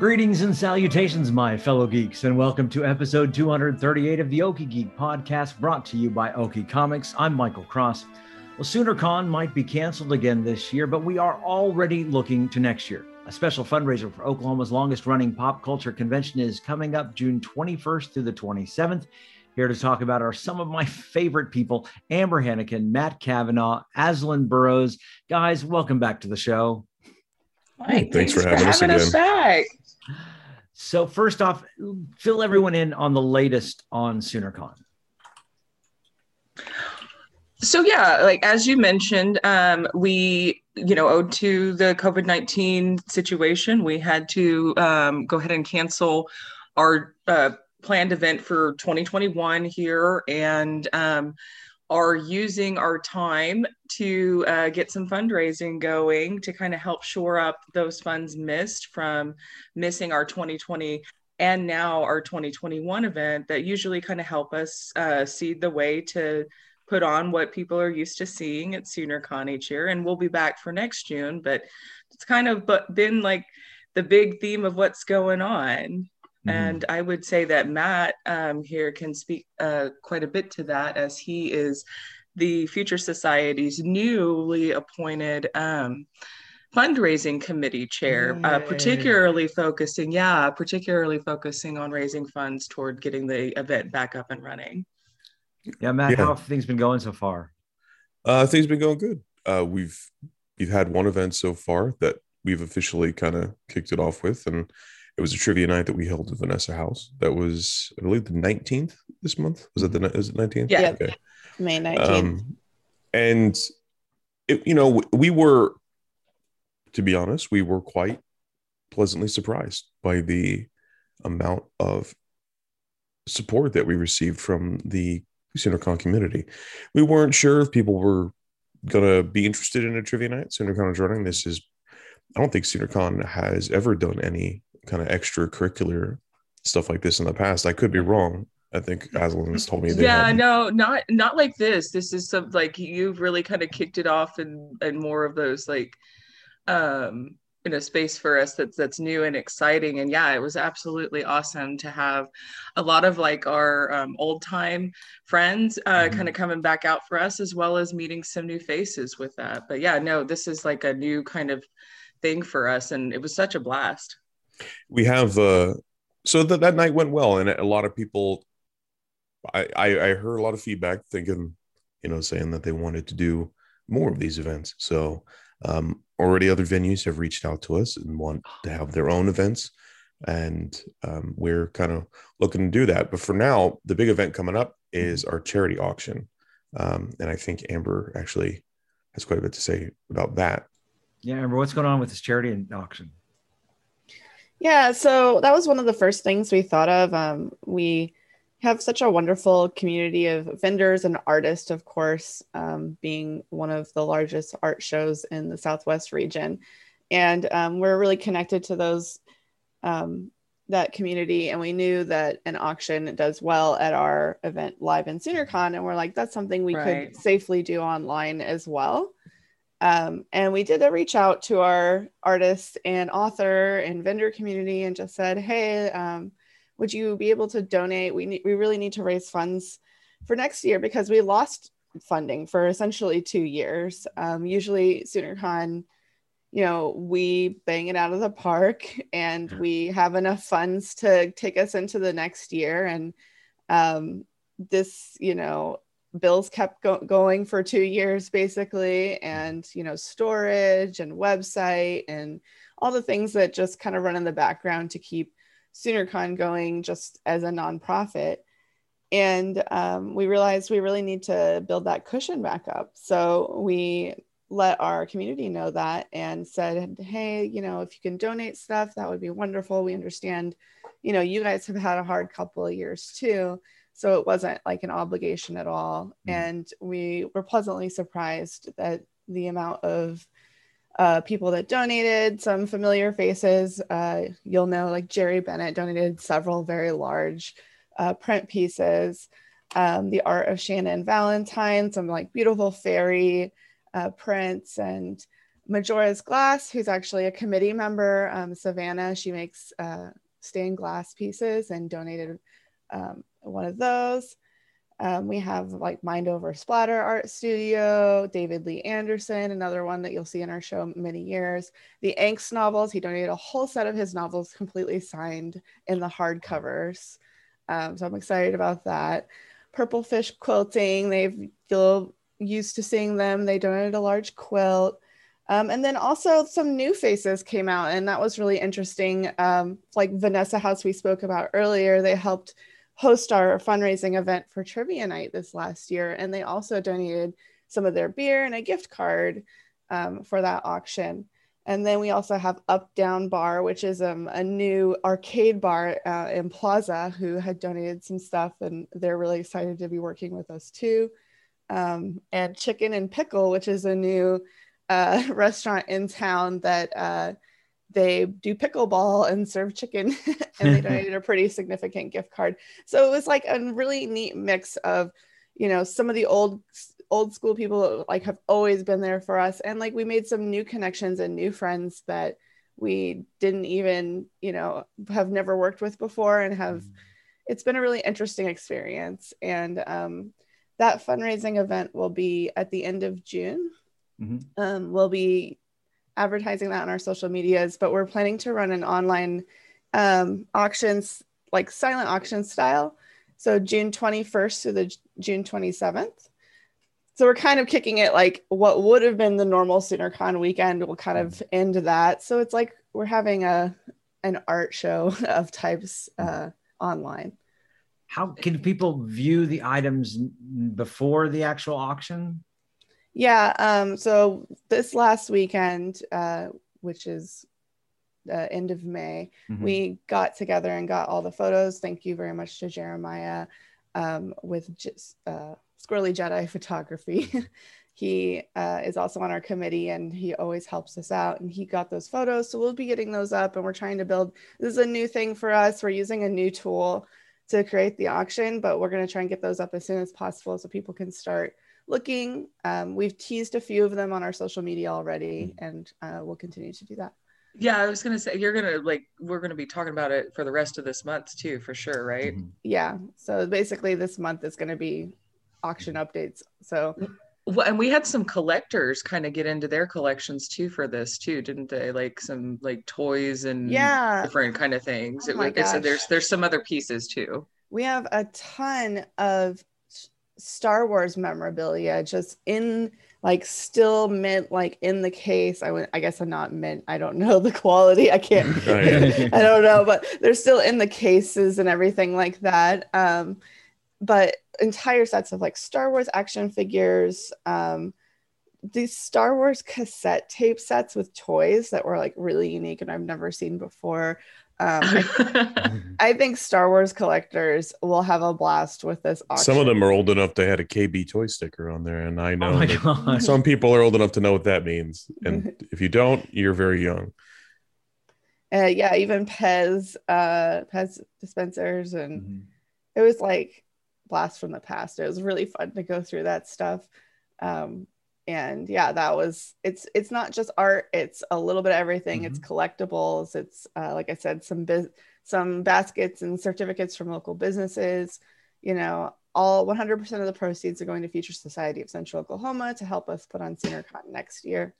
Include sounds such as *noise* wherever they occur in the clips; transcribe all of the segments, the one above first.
Greetings and salutations, my fellow geeks, and welcome to episode 238 of the Okie Geek podcast brought to you by Okie Comics. I'm Michael Cross. Well, SoonerCon might be canceled again this year, but we are already looking to next year. A special fundraiser for Oklahoma's longest running pop culture convention is coming up June 21st through the 27th. Here to talk about are some of my favorite people Amber Hennigan, Matt Kavanaugh, Aslan Burrows. Guys, welcome back to the show. Hey, thanks, thanks for, having, having us, us back. So first off, fill everyone in on the latest on SoonerCon. So yeah, like as you mentioned, um, we you know owed to the COVID nineteen situation, we had to um, go ahead and cancel our uh, planned event for 2021 here, and um, are using our time to uh, get some fundraising going to kind of help shore up those funds missed from missing our 2020 and now our 2021 event that usually kind of help us uh, seed the way to put on what people are used to seeing at SoonerCon each year. And we'll be back for next June, but it's kind of been like the big theme of what's going on. Mm-hmm. And I would say that Matt um, here can speak uh, quite a bit to that as he is the Future Society's newly appointed um, fundraising committee chair, uh, particularly focusing, yeah, particularly focusing on raising funds toward getting the event back up and running. Yeah, Matt, yeah. how have things been going so far? Uh, things been going good. Uh, we've we've had one event so far that we've officially kind of kicked it off with, and it was a trivia night that we held at Vanessa House. That was, I believe, the 19th this month. Was it the is it 19th? Yeah. Okay. May 19th. Um, and it, you know, we were, to be honest, we were quite pleasantly surprised by the amount of support that we received from the SoonerCon community. We weren't sure if people were going to be interested in a trivia night. SoonerCon is running. This is, I don't think SoonerCon has ever done any kind of extracurricular stuff like this in the past. I could be wrong. I think Aslan's told me. yeah, had. no, not not like this. This is some like you've really kind of kicked it off and and more of those like um in a space for us that's that's new and exciting and yeah it was absolutely awesome to have a lot of like our um, old time friends uh, mm-hmm. kind of coming back out for us as well as meeting some new faces with that but yeah no this is like a new kind of thing for us and it was such a blast we have uh so that that night went well and a lot of people I, I i heard a lot of feedback thinking you know saying that they wanted to do more of these events. So um already other venues have reached out to us and want to have their own events. And um, we're kind of looking to do that. But for now the big event coming up is our charity auction. Um, and i think amber actually has quite a bit to say about that. Yeah amber what's going on with this charity and auction yeah, so that was one of the first things we thought of. Um, we have such a wonderful community of vendors and artists, of course, um, being one of the largest art shows in the Southwest region. And um, we're really connected to those um, that community and we knew that an auction does well at our event live in SoonerCon and we're like that's something we right. could safely do online as well um, and we did a reach out to our artist and author and vendor community and just said, hey, um, would you be able to donate? We, need, we really need to raise funds for next year because we lost funding for essentially two years. Um, usually, SoonerCon, you know, we bang it out of the park and we have enough funds to take us into the next year. And um, this, you know, bills kept go- going for two years basically and you know storage and website and all the things that just kind of run in the background to keep SoonerCon going just as a nonprofit and um, we realized we really need to build that cushion back up. So we let our community know that and said, hey, you know, if you can donate stuff, that would be wonderful. We understand, you know, you guys have had a hard couple of years too. So it wasn't like an obligation at all. Mm-hmm. And we were pleasantly surprised that the amount of uh, people that donated, some familiar faces, uh, you'll know like Jerry Bennett donated several very large uh, print pieces. Um, the art of Shannon Valentine, some like beautiful fairy uh, prints, and Majora's Glass, who's actually a committee member, um, Savannah, she makes uh, stained glass pieces and donated um, one of those. Um, we have like Mind Over Splatter Art Studio, David Lee Anderson, another one that you'll see in our show many years. The Angst novels, he donated a whole set of his novels completely signed in the hardcovers. Um, so I'm excited about that. Purple Fish Quilting, they've you'll used to seeing them. They donated a large quilt. Um, and then also some new faces came out, and that was really interesting. Um, like Vanessa House, we spoke about earlier, they helped host our fundraising event for Trivia Night this last year. And they also donated some of their beer and a gift card um, for that auction. And then we also have Up Down Bar, which is um, a new arcade bar uh, in Plaza, who had donated some stuff, and they're really excited to be working with us too. Um, and Chicken and Pickle, which is a new uh, *laughs* restaurant in town that uh, they do pickleball and serve chicken *laughs* and they *laughs* donated a pretty significant gift card so it was like a really neat mix of you know some of the old old school people like have always been there for us and like we made some new connections and new friends that we didn't even you know have never worked with before and have mm. it's been a really interesting experience and um, that fundraising event will be at the end of june mm-hmm. um, we'll be advertising that on our social medias, but we're planning to run an online um, auctions, like silent auction style. So June 21st to the June 27th. So we're kind of kicking it like what would have been the normal SoonerCon weekend will kind of end that. So it's like we're having a an art show *laughs* of types uh, online. How can people view the items before the actual auction? Yeah. Um, so this last weekend, uh, which is the end of May, mm-hmm. we got together and got all the photos. Thank you very much to Jeremiah um, with just uh, Squirrely Jedi *laughs* Photography. *laughs* he uh, is also on our committee and he always helps us out. And he got those photos. So we'll be getting those up and we're trying to build. This is a new thing for us. We're using a new tool to create the auction, but we're going to try and get those up as soon as possible so people can start looking. Um, we've teased a few of them on our social media already, mm-hmm. and uh, we'll continue to do that. Yeah, I was gonna say you're gonna like we're gonna be talking about it for the rest of this month too, for sure, right? Mm-hmm. Yeah. So basically, this month is gonna be auction updates. So. Well, and we had some collectors kind of get into their collections too for this too, didn't they? Like some like toys and yeah, different kind of things. Oh it, it's, there's there's some other pieces too. We have a ton of Star Wars memorabilia just in like still mint like in the case. I would I guess I'm not mint. I don't *laughs* know the quality. I can't *laughs* oh, *laughs* I don't know, but they're still in the cases and everything like that. Um, but entire sets of like Star Wars action figures, um, these Star Wars cassette tape sets with toys that were like really unique and I've never seen before. Um, I, *laughs* I, think Star Wars collectors will have a blast with this auction. Some of them are old enough to had a KB toy sticker on there, and I know oh some people are old enough to know what that means. And *laughs* if you don't, you're very young. Uh, yeah, even Pez, uh, Pez dispensers, and mm-hmm. it was like blast from the past. It was really fun to go through that stuff. Um, and yeah that was it's it's not just art it's a little bit of everything. Mm-hmm. it's collectibles it's uh, like i said some biz- some baskets and certificates from local businesses. You know all 100% of the proceeds are going to future society of central oklahoma to help us put on SoonerCon next year.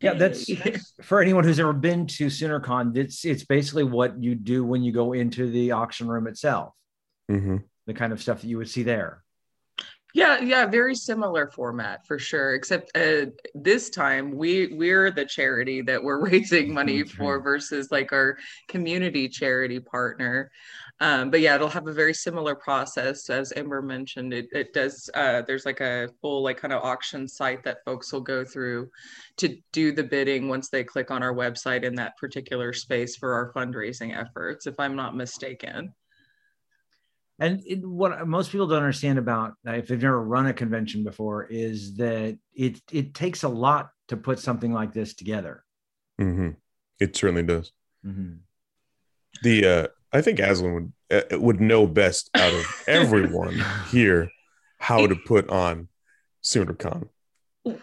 Yeah that's *laughs* for anyone who's ever been to SoonerCon it's it's basically what you do when you go into the auction room itself. Mm-hmm. the kind of stuff that you would see there yeah, yeah, very similar format for sure. Except uh, this time we we're the charity that we're *laughs* raising money for versus like our community charity partner. Um, but yeah, it'll have a very similar process as Amber mentioned. It, it does. Uh, there's like a full like kind of auction site that folks will go through to do the bidding once they click on our website in that particular space for our fundraising efforts. If I'm not mistaken. And it, what most people don't understand about uh, if they've never run a convention before is that it it takes a lot to put something like this together. Mm-hmm. It certainly does. Mm-hmm. The uh, I think Aslan would uh, would know best out of *laughs* everyone here how to put on SoonerCon.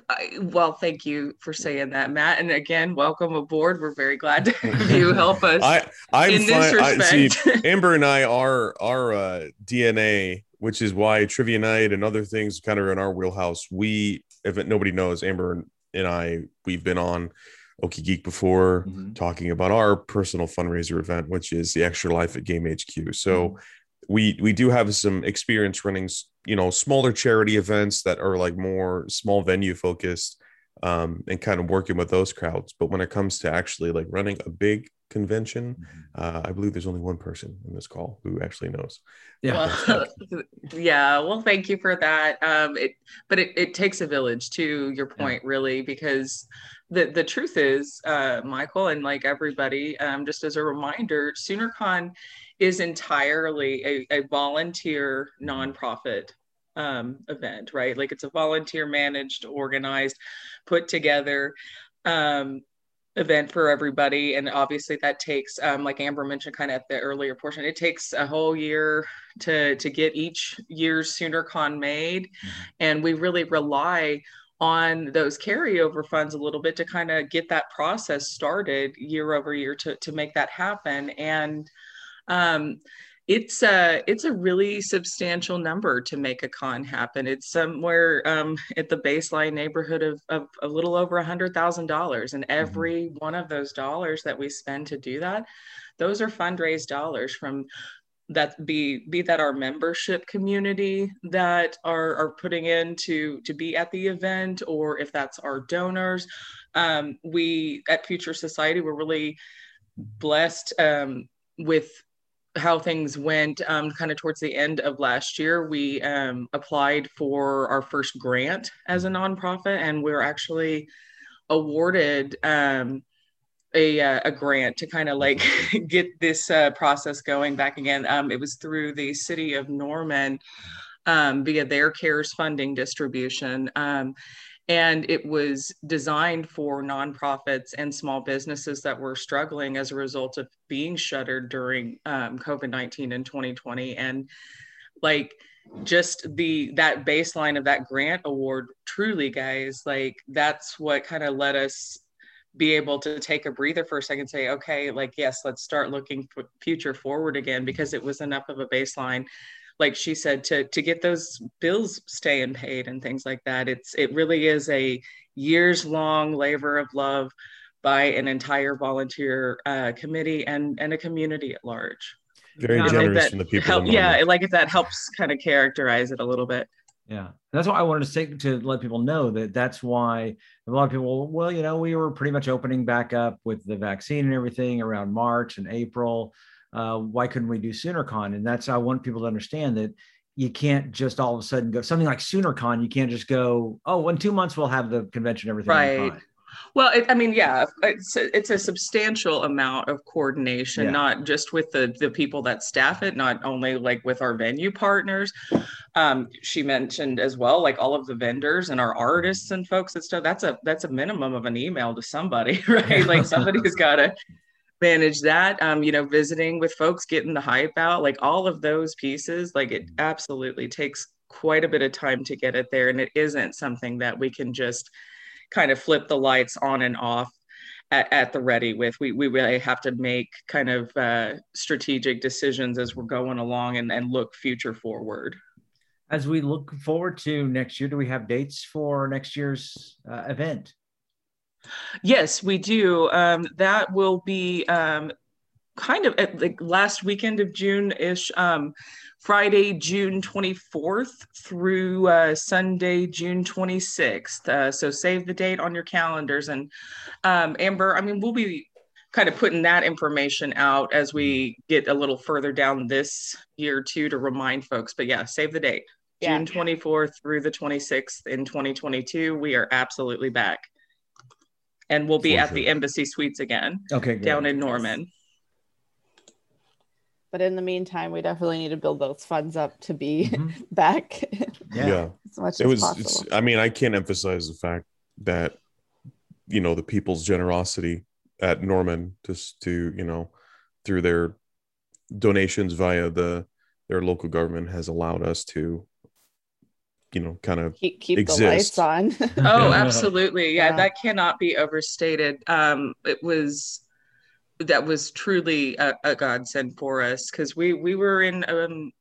I, well, thank you for saying that, Matt. And again, welcome aboard. We're very glad to have you *laughs* help us. I, I'm in this respect. I, see, *laughs* Amber and I are our uh, DNA, which is why trivia night and other things kind of in our wheelhouse. We, if it, nobody knows, Amber and I, we've been on Okie Geek before mm-hmm. talking about our personal fundraiser event, which is the Extra Life at Game HQ. So. Mm-hmm we we do have some experience running you know smaller charity events that are like more small venue focused um, and kind of working with those crowds but when it comes to actually like running a big convention mm-hmm. uh, i believe there's only one person in this call who actually knows yeah well, *laughs* yeah well thank you for that um, it but it, it takes a village to your point yeah. really because the the truth is uh, michael and like everybody um, just as a reminder soonercon is entirely a, a volunteer nonprofit um, event, right? Like it's a volunteer managed, organized, put together um, event for everybody. And obviously that takes, um, like Amber mentioned kind of at the earlier portion, it takes a whole year to, to get each year's SoonerCon made. Mm-hmm. And we really rely on those carryover funds a little bit to kind of get that process started year over year to, to make that happen. And um, it's a it's a really substantial number to make a con happen. It's somewhere um, at the baseline neighborhood of, of a little over a hundred thousand dollars, and mm-hmm. every mm-hmm. one of those dollars that we spend to do that, those are fundraised dollars from that be be that our membership community that are are putting in to to be at the event, or if that's our donors. Um, we at Future Society we're really blessed um, with how things went um, kind of towards the end of last year, we um, applied for our first grant as a nonprofit, and we are actually awarded um, a, uh, a grant to kind of like *laughs* get this uh, process going back again. Um, it was through the city of Norman um, via their CARES funding distribution. And it was designed for nonprofits and small businesses that were struggling as a result of being shuttered during um, covid-19 and 2020 and like just the that baseline of that grant award truly guys like that's what kind of let us be able to take a breather for a second say okay like yes let's start looking future forward again because it was enough of a baseline like she said to to get those bills staying paid and things like that. It's it really is a years long labor of love by an entire volunteer uh, committee and and a community at large. Very generous from the people help, yeah like if that helps kind of characterize it a little bit. Yeah that's why i wanted to say to let people know that that's why a lot of people well you know we were pretty much opening back up with the vaccine and everything around march and april uh, why couldn't we do SoonerCon? And that's I want people to understand that you can't just all of a sudden go something like SoonerCon. You can't just go, oh, in two months we'll have the convention, everything. Right. Well, it, I mean, yeah, it's a, it's a substantial amount of coordination, yeah. not just with the the people that staff it, not only like with our venue partners. Um, she mentioned as well, like all of the vendors and our artists and folks and stuff. That's a that's a minimum of an email to somebody, *laughs* right? like somebody's *laughs* got to manage that um, you know visiting with folks getting the hype out like all of those pieces like it absolutely takes quite a bit of time to get it there and it isn't something that we can just kind of flip the lights on and off at, at the ready with. We, we really have to make kind of uh, strategic decisions as we're going along and, and look future forward. As we look forward to next year do we have dates for next year's uh, event Yes, we do. Um, that will be um, kind of at the last weekend of June ish, um, Friday, June 24th through uh, Sunday, June 26th. Uh, so save the date on your calendars. And um, Amber, I mean, we'll be kind of putting that information out as we get a little further down this year too to remind folks. But yeah, save the date. Yeah. June 24th through the 26th in 2022, we are absolutely back. And we'll be For at sure. the Embassy Suites again Okay, good. down in Norman. But in the meantime, we definitely need to build those funds up to be Mhm. *laughs* back Yeah. *laughs* as much it as was possible. it's, i mean i can't emphasize the fact that you know the people's generosity at norman just to you know through their donations via the their local government has allowed us to you know kind of keep keep exist. the lights on. *laughs* Oh, absolutely. Yeah, Yeah. that cannot be overstated. Um, it was that was truly a, a godsend for us because we we were in um,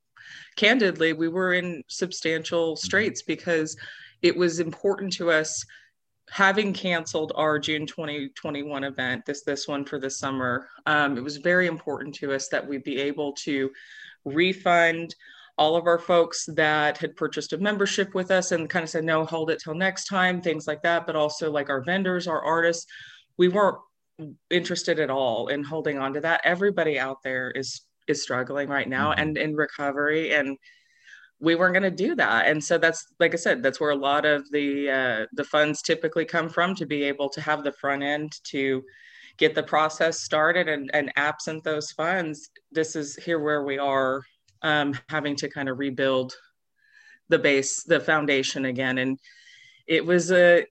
candidly we were in substantial straits because it was important to us having canceled our June 2021 event, this this one for the summer, um, it was very important to us that we be able to refund all of our folks that had purchased a membership with us and kind of said, no, hold it till next time, things like that. But also like our vendors, our artists, we weren't interested at all in holding on to that. Everybody out there is is struggling right now Mhm. and in recovery and we weren't going to do that and so that's like i said that's where a lot of the uh, the funds typically come from to be able to have the front end to get the process started and, and absent those funds this is here where we are um, having to kind of rebuild the base the foundation again and it was a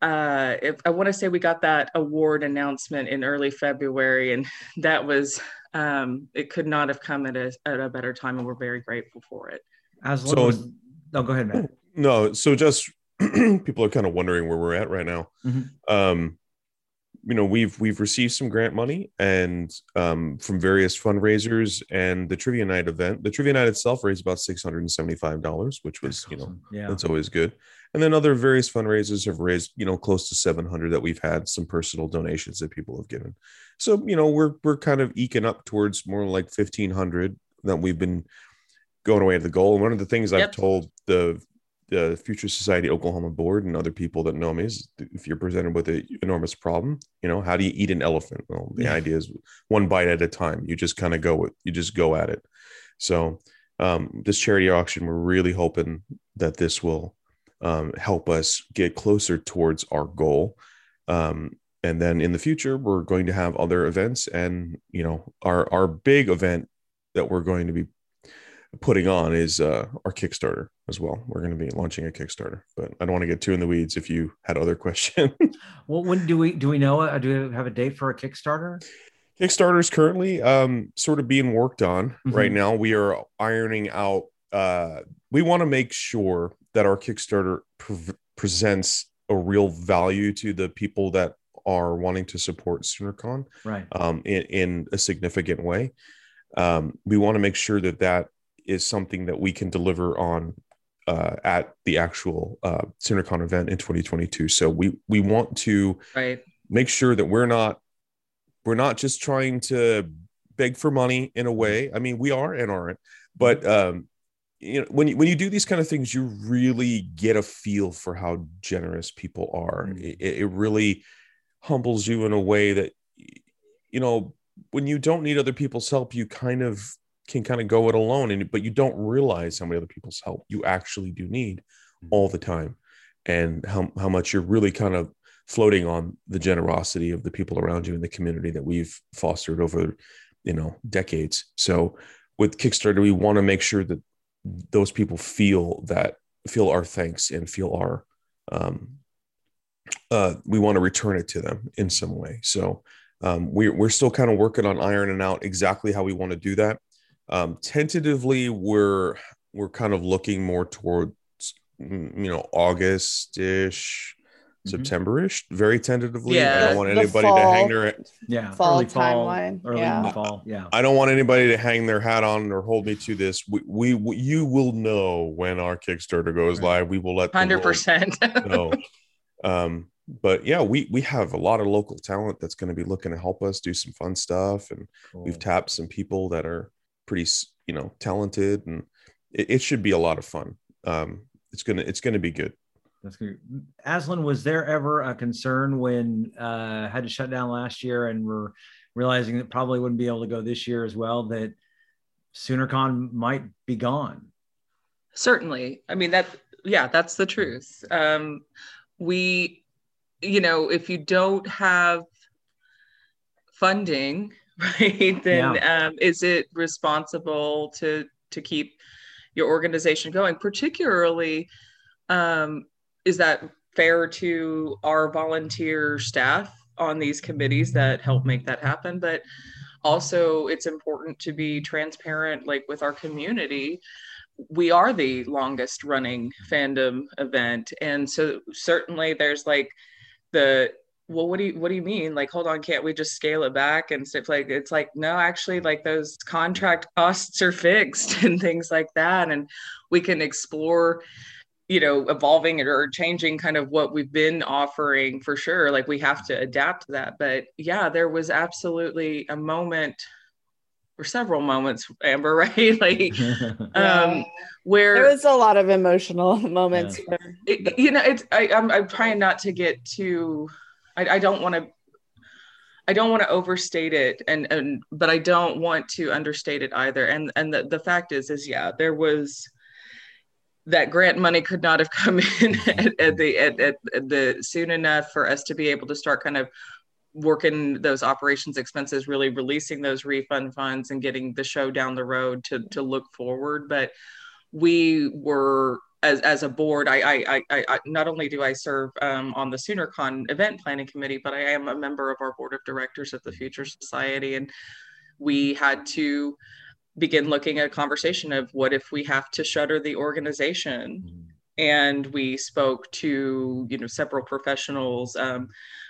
uh, if, I want to say we got that award announcement in early February, and *laughs* that was um, it could not have come at a, at a better time, and we're very grateful for it. As So- was, oh, go ahead, Matt. no so just *clears throat* people are kind of wondering where we're at right now Mhm. um you know we've we've received some grant money and um from various fundraisers and the trivia night event the trivia night itself raised about $675 which was you know Awesome. yeah. that's always good and then other various fundraisers have raised you know close to 700 that we've had some personal donations that people have given so you know we're we're kind of eking up towards more like 1500 that we've been going away to the goal and one of the things i've told the the future society oklahoma board and other people that know me is if you're presented with an enormous problem you know how do you eat an elephant well the Yeah. idea is one bite at a time you just kind of go with you just go at it so um, this charity auction we're really hoping that this will um, help us get closer towards our goal. Um, and then in the future, we're going to have other events, and you know, our our big event that we're going to be putting on is uh, our Kickstarter as well. We're going to be launching a Kickstarter, but I don't want to get too in the weeds. If you had other *laughs* questions, Well, when do we do we know? Uh, do we have a date for a Kickstarter? Kickstarter is currently um, sort of being worked on right Mhm. now. We are ironing out. Uh, we want to make sure that our Kickstarter pre- presents a real value to the people that are wanting to support SoonerCon Right. um, in, in a significant way. Um, we want to make sure that that is something that we can deliver on uh, at the actual uh, SoonerCon event in 2022. So we we want to Right. make sure that we're not we're not just trying to beg for money in a way i mean we are and aren't but um you know when you, when you do these kind of things you really get a feel for how generous people are Mm. it, it really humbles you in a way that you know when you don't need other people's help you kind of can kind of go it alone and but you don't realize how many other people's help you actually do need all the time and how, how much you're really kind of floating on the generosity of the people around you in the community that we've fostered over you know decades. So with kickstarter we want to make sure that those people feel that feel our thanks and feel our um uh we want to return it to them in some way. So um we're, we're still kind of working on ironing out exactly how we want to do that um tentatively we're we're kind of looking more towards mm, you know august-ish Mhm. september-ish very tentatively Yeah, i don't want The anybody to hang their Yeah. Fall early fall. timeline, Early yeah. in the fall. Yeah. I don't want anybody to hang their hat on or hold me to this. We, we, we you will know when our Kickstarter goes Right. live. We will let hundred percent know. Um, but yeah, we we have a lot of local talent that's going to be looking to help us do some fun stuff, and we've tapped some people that are pretty you know talented, and it, it should be a lot of fun. Um, it's gonna it's gonna be good. That's good. Aslan, was there ever a concern when uh had to shut down last year and we're realizing that probably wouldn't be able to go this year as well, that SoonerCon might be gone. Certainly. I mean, that, yeah, that's the truth. Um, we, you know, if you don't have funding, *laughs* right, then yeah. um, is it responsible to to keep your organization going? Particularly, um, is that fair to our volunteer staff on these committees that help make that happen? But also, it's important to be transparent, like with our community. We are the longest running fandom event, and so certainly there's like the well what do you what do you mean? Like hold on can't we just scale it back and stuff like it's like no actually like those contract costs are *laughs* fixed and things like that and we can explore you know evolving or changing kind of what we've been offering for sure. Like we have to adapt to that. But yeah there was absolutely a moment or several moments amber *laughs* right? Like *laughs* um where there was a lot of emotional moments yeah. it, you know it's I, I'm, I'm trying not to get too I, I don't want to I don't want to overstate it and and but I don't want to understate it either. And and the, the fact is is yeah, there was that grant money could not have *laughs* come in at, at the at, at, the soon enough for us to be able to start kind of working those operations expenses really releasing those refund funds and getting the show down the road to to look forward but we were as, as a board, I, I, I, I not only do I serve um, on the SoonerCon event planning committee, but I am a member of our board of directors at the Future Society. And we had to begin looking at a conversation of what if we have to shutter the organization. Mm-hmm. And we spoke to, you know, several professionals, um,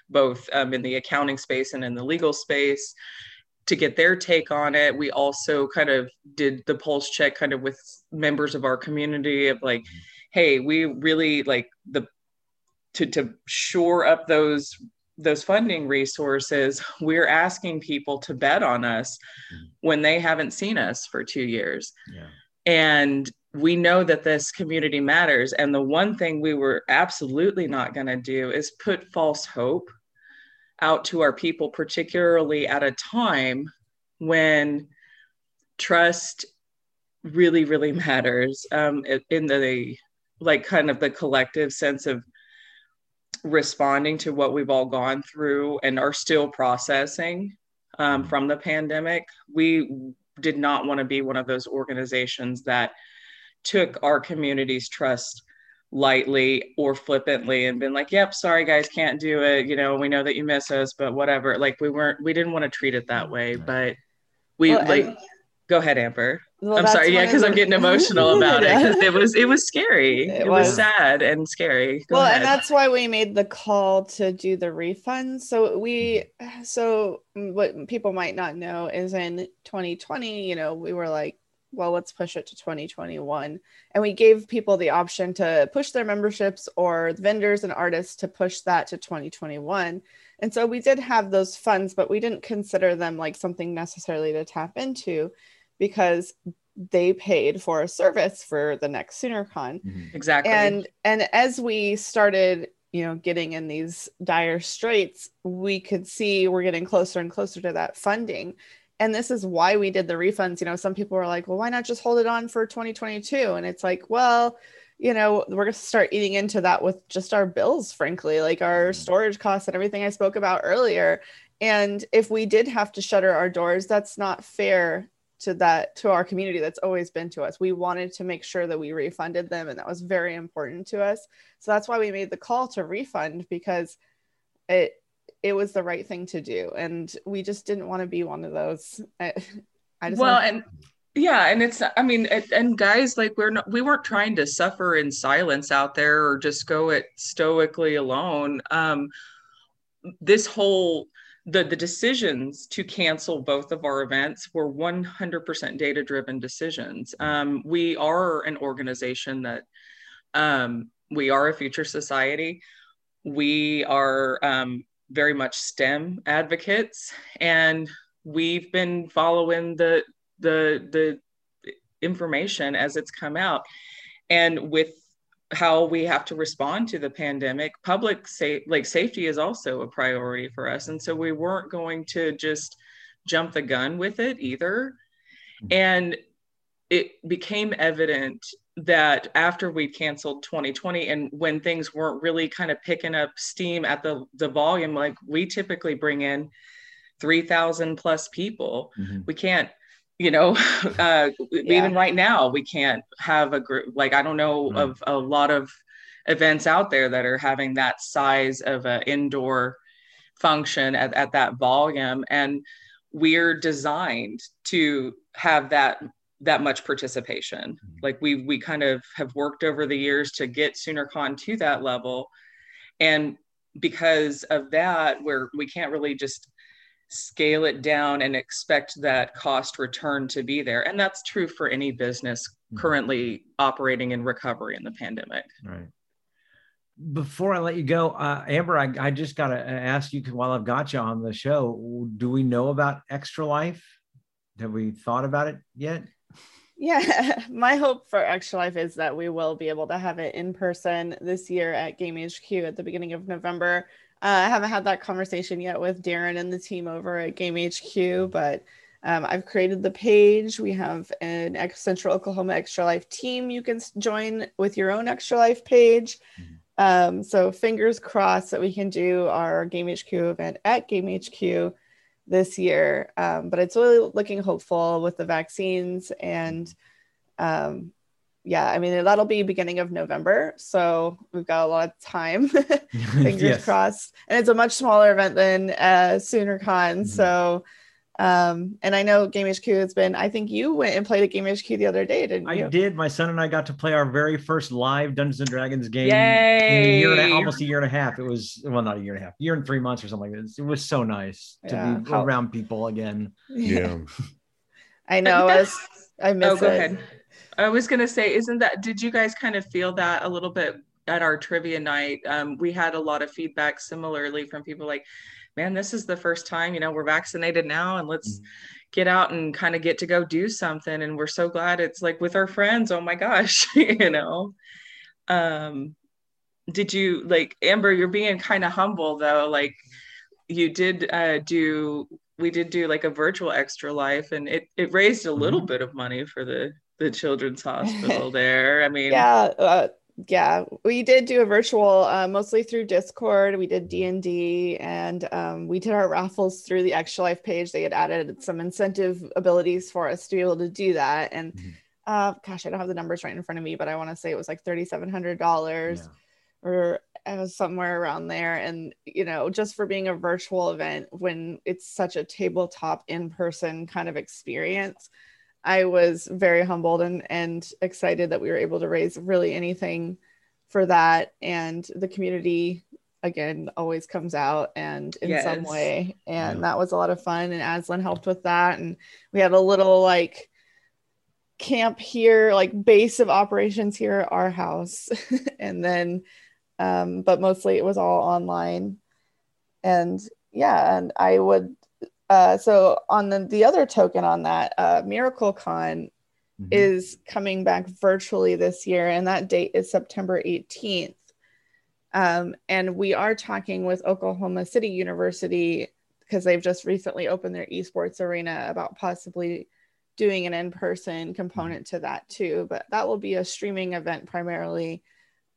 both um, in the accounting space and in the legal space to get their take on it. We also kind of did the pulse check kind of with members of our community of like, hey, we really like the to to shore up those those funding resources, we're asking people to bet on us mm-hmm. when they haven't seen us for two years. Yeah. And we know that this community matters. And the one thing we were absolutely not going to do is put false hope out to our people, particularly at a time when trust really, really *laughs* matters um, in the like kind of the collective sense of responding to what we've all gone through and are still processing um, from the pandemic. We did not want to be one of those organizations that took our community's trust lightly or flippantly and been like, yep, sorry guys, can't do it. You know, we know that you miss us, but whatever. Like we weren't, we didn't want to treat it that way, but we well, like, and, go ahead, Amber. Well, I'm sorry. Yeah. Cause I'm getting emotional *laughs* about it. Cause it was, it was scary. It, it was. was. sad and scary. Go well, ahead. and that's why we made the call to do the refunds. So we, so mm, what people might not know is in 2020, you know, we were like, well, let's push it to 2021. And we gave people the option to push their memberships or vendors and artists to push that to 2021. And so we did have those funds, but we didn't consider them like something necessarily to tap into because they paid for a service for the next SoonerCon. Mm-hmm. Exactly. And and as we started, you know, getting in these dire straits, we could see we're getting closer and closer to that funding and this is why we did the refunds you know some people were like well why not just hold it on for 2022 and it's like well you know we're going to start eating into that with just our bills frankly like our mm-hmm. storage costs and everything i spoke about earlier. And if we did have to shutter our doors that's not fair to that to our community that's always been to us. We wanted to make sure that we refunded them and that was very important to us. So that's why we made the call to refund because it it was the right thing to do. And we just didn't want to be one of those. *laughs* I, I just well and yeah and it's i mean and, and guys like we're not we weren't trying to suffer in silence out there or just go it stoically alone. Um this whole the the decisions to cancel both of our events were 100% data driven decisions. Um we are an organization that um we are a future society. We are um, very much STEM advocates, and we've been following the the the information as it's come out, and with how we have to respond to the pandemic, public sa- like safety is also a priority for us, and so we weren't going to just jump the gun with it either. Mhm. And it became evident that after we canceled 2020 and when things weren't really kind of picking up steam at the the volume like we typically bring in 3000 plus people Mhm. we can't you know *laughs* uh *laughs* Yeah. even right now we can't have a group like i don't know Right. of a lot of events out there that are having that size of an indoor function at, at that volume and we're designed to have that that much participation Mhm. like we we kind of have worked over the years to get SoonerCon to that level and because of that where we can't really just scale it down and expect that cost return to be there and that's true for any business Mhm. currently operating in recovery in the pandemic Right. Before I let you go, uh, Amber, I, I just got to ask you while I've got you on the show, do we know about Extra Life? Have we thought about it yet? Yeah, *laughs* my hope for Extra Life is that we will be able to have it in person this year at Game HQ at the beginning of November. Uh, I haven't had that conversation yet with Darren and the team over at Game HQ, but um, I've created the page. We have an Central Oklahoma Extra Life team you can join with your own Extra Life page. Mhm. Um, so fingers crossed that we can do our Game HQ event at Game HQ this year. Um, but it's really looking hopeful with the vaccines and um, yeah, I mean that'll be beginning of November, so we've got a lot of time. *laughs* *laughs* Fingers Yes. crossed. And it's a much smaller event than uh, SoonerCon, Mhm. so. Um, and I know Game HQ has been. I think you went and played at Game HQ the other day, didn't you? I did. My son and I got to play our very first live Dungeons and Dragons game in a year and a, almost a year and a half. It was well, not a year and a half, year and three months or something like this. It was so nice to Yeah, be how- around people again. Yeah. *laughs* I know. I, was, I miss oh go it. ahead i was going to say isn't that did you guys kind of feel that a little bit at our trivia night um, we had a lot of feedback similarly from people like man this is the first time you know we're vaccinated now and let's Mhm. get out and kind of get to go do something. And we're so glad it's like with our friends. Oh my gosh *laughs* you know? Um did you like amber you're being kind of humble though. Like you did uh do we did do like a virtual extra life and it it raised a little Mhm. bit of money for the the children's hospital there. I *laughs* mean yeah uh, yeah we did do a virtual uh, mostly through discord. We did d&d and um, we did our raffles through the extra life page. They had added some incentive abilities for us to be able to do that. And Mhm. uh, gosh i don't have the numbers right in front of me but i want to say it was like $3700 Yeah. or was somewhere around there. And you know just for being a virtual event when it's such a tabletop in-person kind of experience i was very humbled and and excited that we were able to raise really anything for that. And the community again always comes out and in some way. And Yeah. that was a lot of fun. And Aslan helped with that. And we had a little like camp here like base of operations here at our house. *laughs* And then um, but mostly it was all online. And yeah and i would uh, so on the, the other token on that uh, miracle con Mhm. is coming back virtually this year and that date is september 18th um, and we are talking with oklahoma city university because they've just recently opened their esports arena about possibly doing an in-person component to that too but that will be a streaming event primarily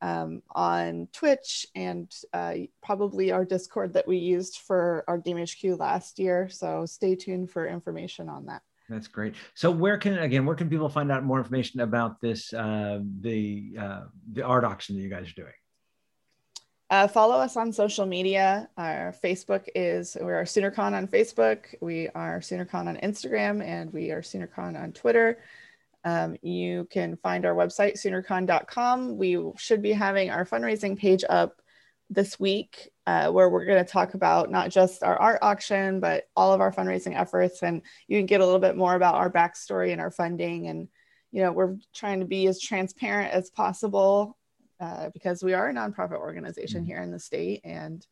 um, on twitch and uh, probably our discord that we used for our game hq last year so stay tuned for information on that That's great. So where can again where can people find out more information about this uh, the uh, the art auction that you guys are doing? Uh, follow us on social media. Our Facebook is we are SoonerCon on Facebook. We are SoonerCon on Instagram, and we are SoonerCon on Twitter. Um, you can find our website SoonerCon.com. We should be having our fundraising page up this week, uh, where we're going to talk about not just our art auction, but all of our fundraising efforts, and you can get a little bit more about our backstory and our funding. And you know, we're trying to be as transparent as possible uh, because we are a nonprofit organization Mhm. here in the state and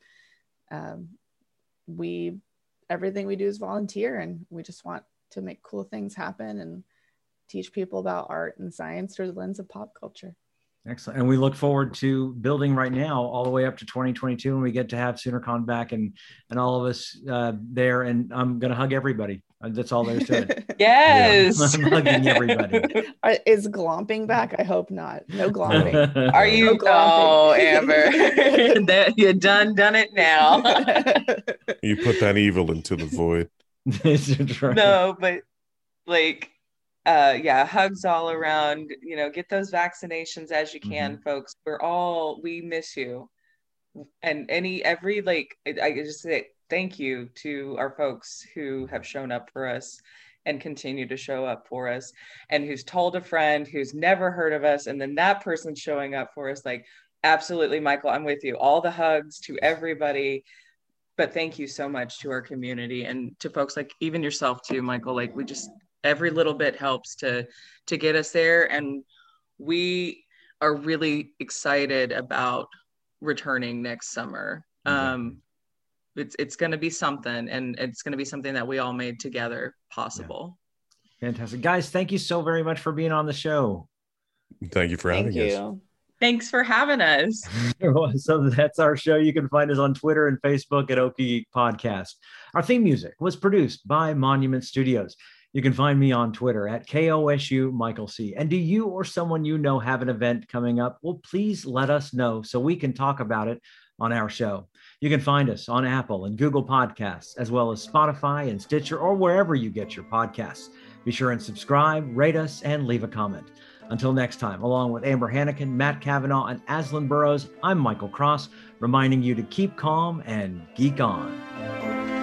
um, we everything we do is volunteer and we just want to make cool things happen and teach people about art and science through the lens of pop culture Excellent. And we look forward to building right now all the way up to 2022 when we get to have SoonerCon back and and all of us uh, there. And I'm going to hug everybody Uh, That's all there's *laughs* to it. Yes. I'm hugging everybody. *laughs* Is glomping back? I hope not. No glomping. *laughs* Are you? No glomping. Oh, Amber, that, you done done it now. You put that evil into the void. Right. no, but like, uh, yeah, hugs all around. You know, get those vaccinations as you can, folks. We're all we miss you, and any every like I, I just say thank you to our folks who have shown up for us and continue to show up for us and who's told a friend who's never heard of us. And then that person showing up for us like absolutely michael i'm with you. All the hugs to everybody. But thank you so much to our community and to folks like even yourself too michael. Like we just every little bit helps to to get us there and we are really excited about returning next summer um it's it's going to be something and it's going to be something that we all made together possible Fantastic. Guys, thank you so very much for being on the show. Thank you for Thank having us. you. thanks for having us *laughs* so that's our show. You can find us on Twitter and Facebook at Okie Podcast. Our theme music was produced by Monument Studios. You can find me on Twitter at KOSU Michael C. And do you or someone you know have an event coming up? Well, please let us know so we can talk about it on our show. You can find us on Apple and Google Podcasts, as well as Spotify and Stitcher, or wherever you get your podcasts. Be sure and subscribe, rate us, and leave a comment. Until next time, along with Amber Hannikin, Matt Kavanaugh, and Aslan Burrows, I'm Michael Cross, reminding you to keep calm and geek on.